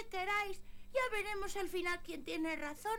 que queráis. Ya veremos al final quién tiene razón.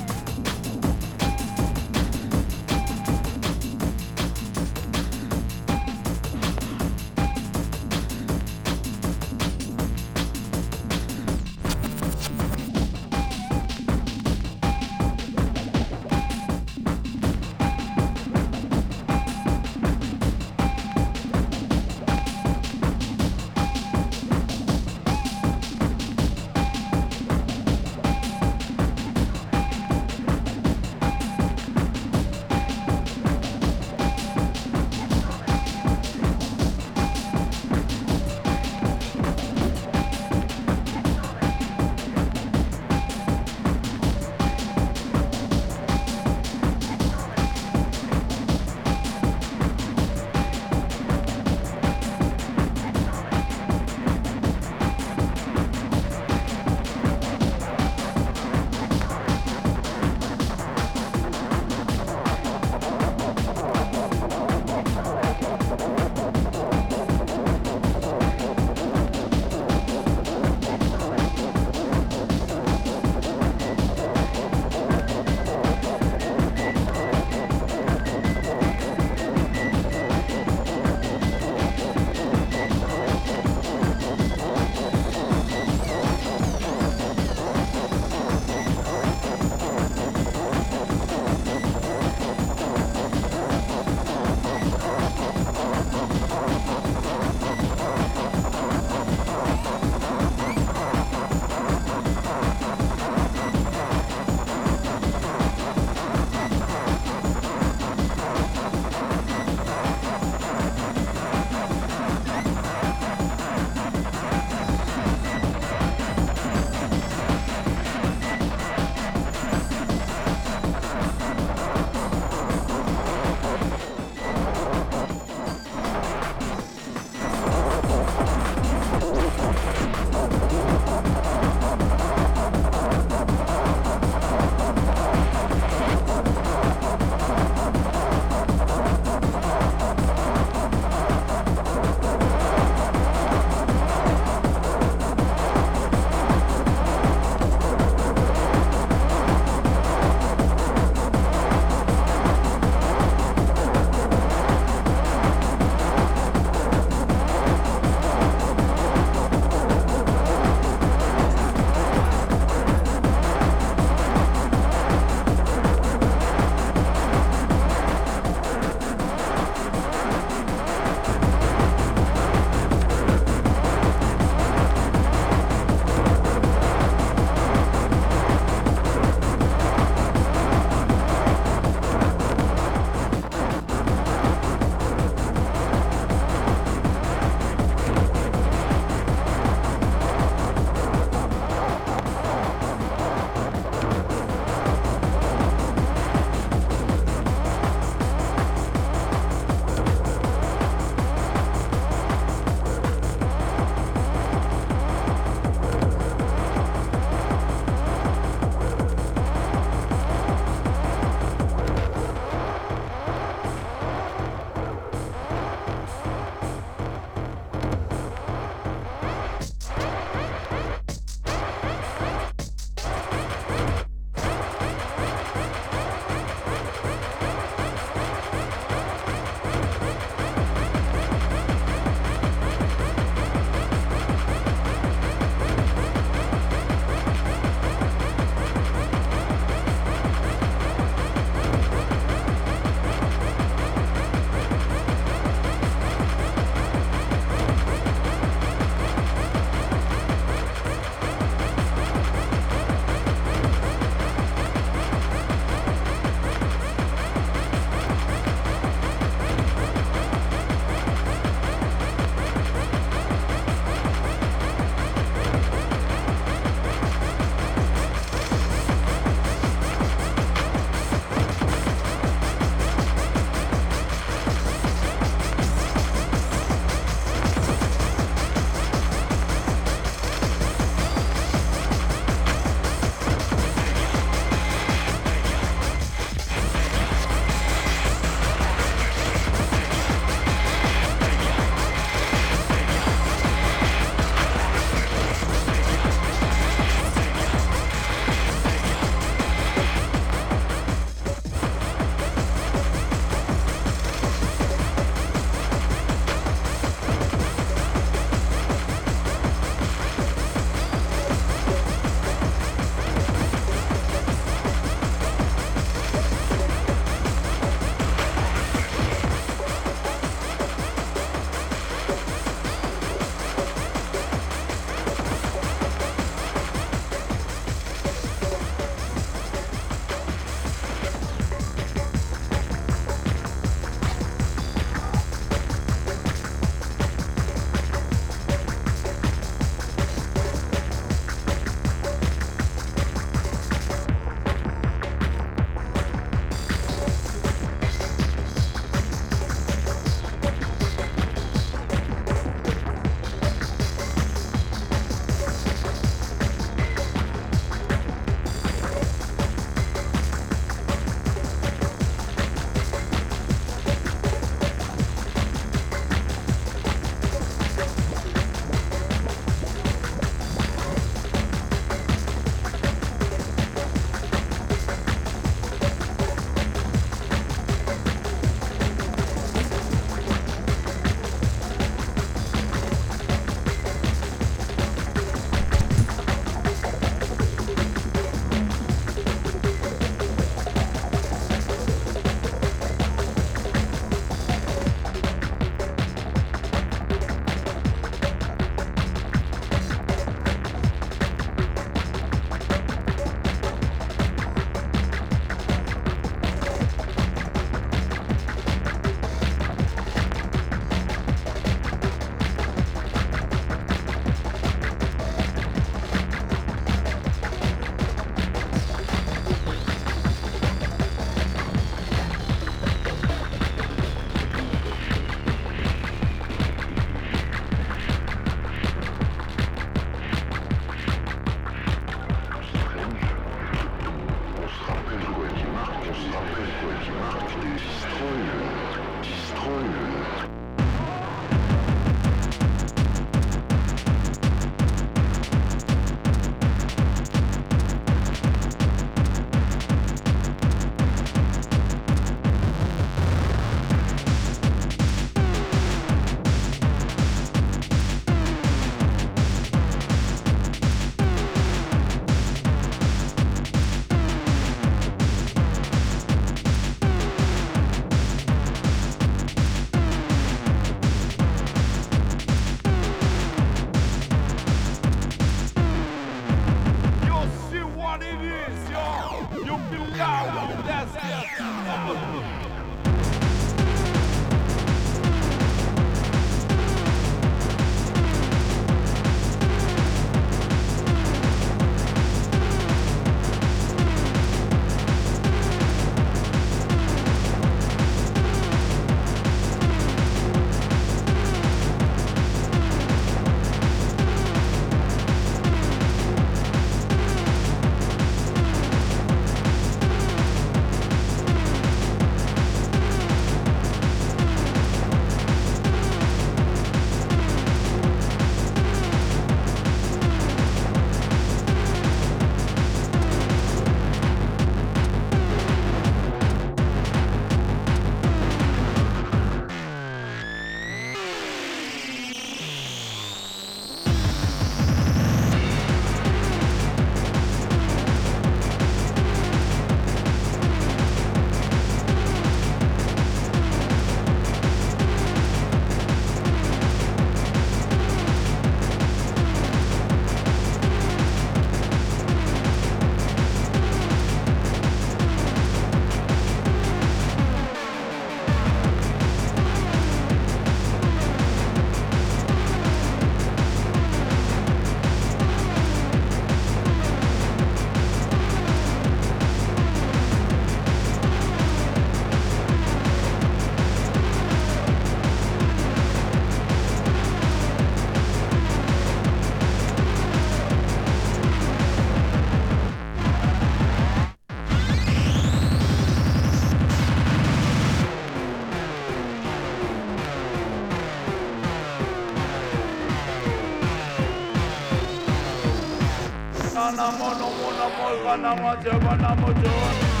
namo, namo, namo, namo, namo, namo, namo, namo, namo,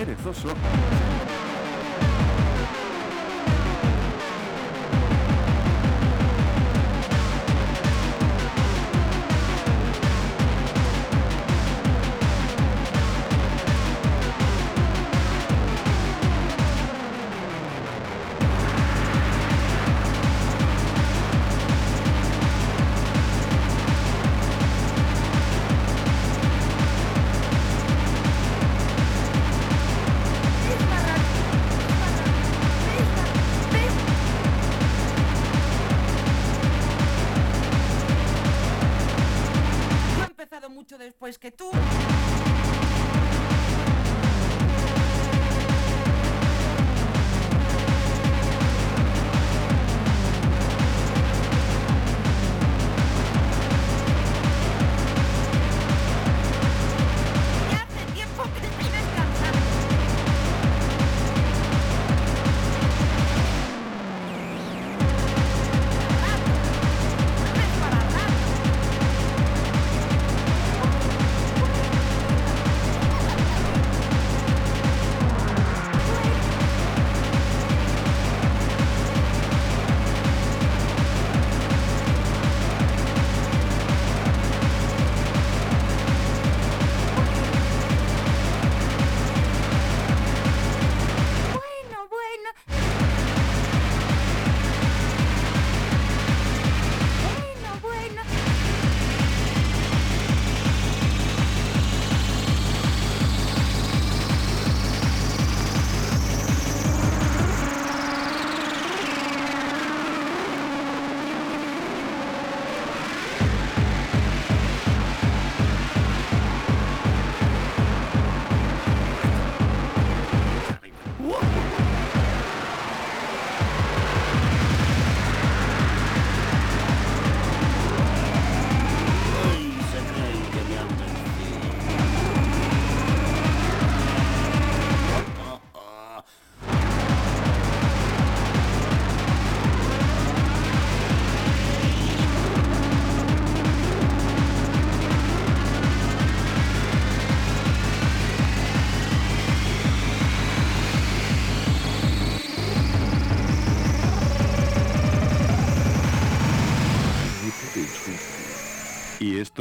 perezoso, después que tú.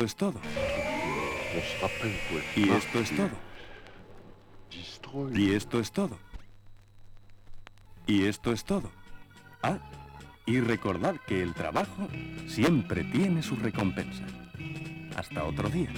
Esto es todo. Y esto es todo. Y esto es todo. Y esto es todo. Ah, y recordad que el trabajo siempre tiene su recompensa. Hasta otro día.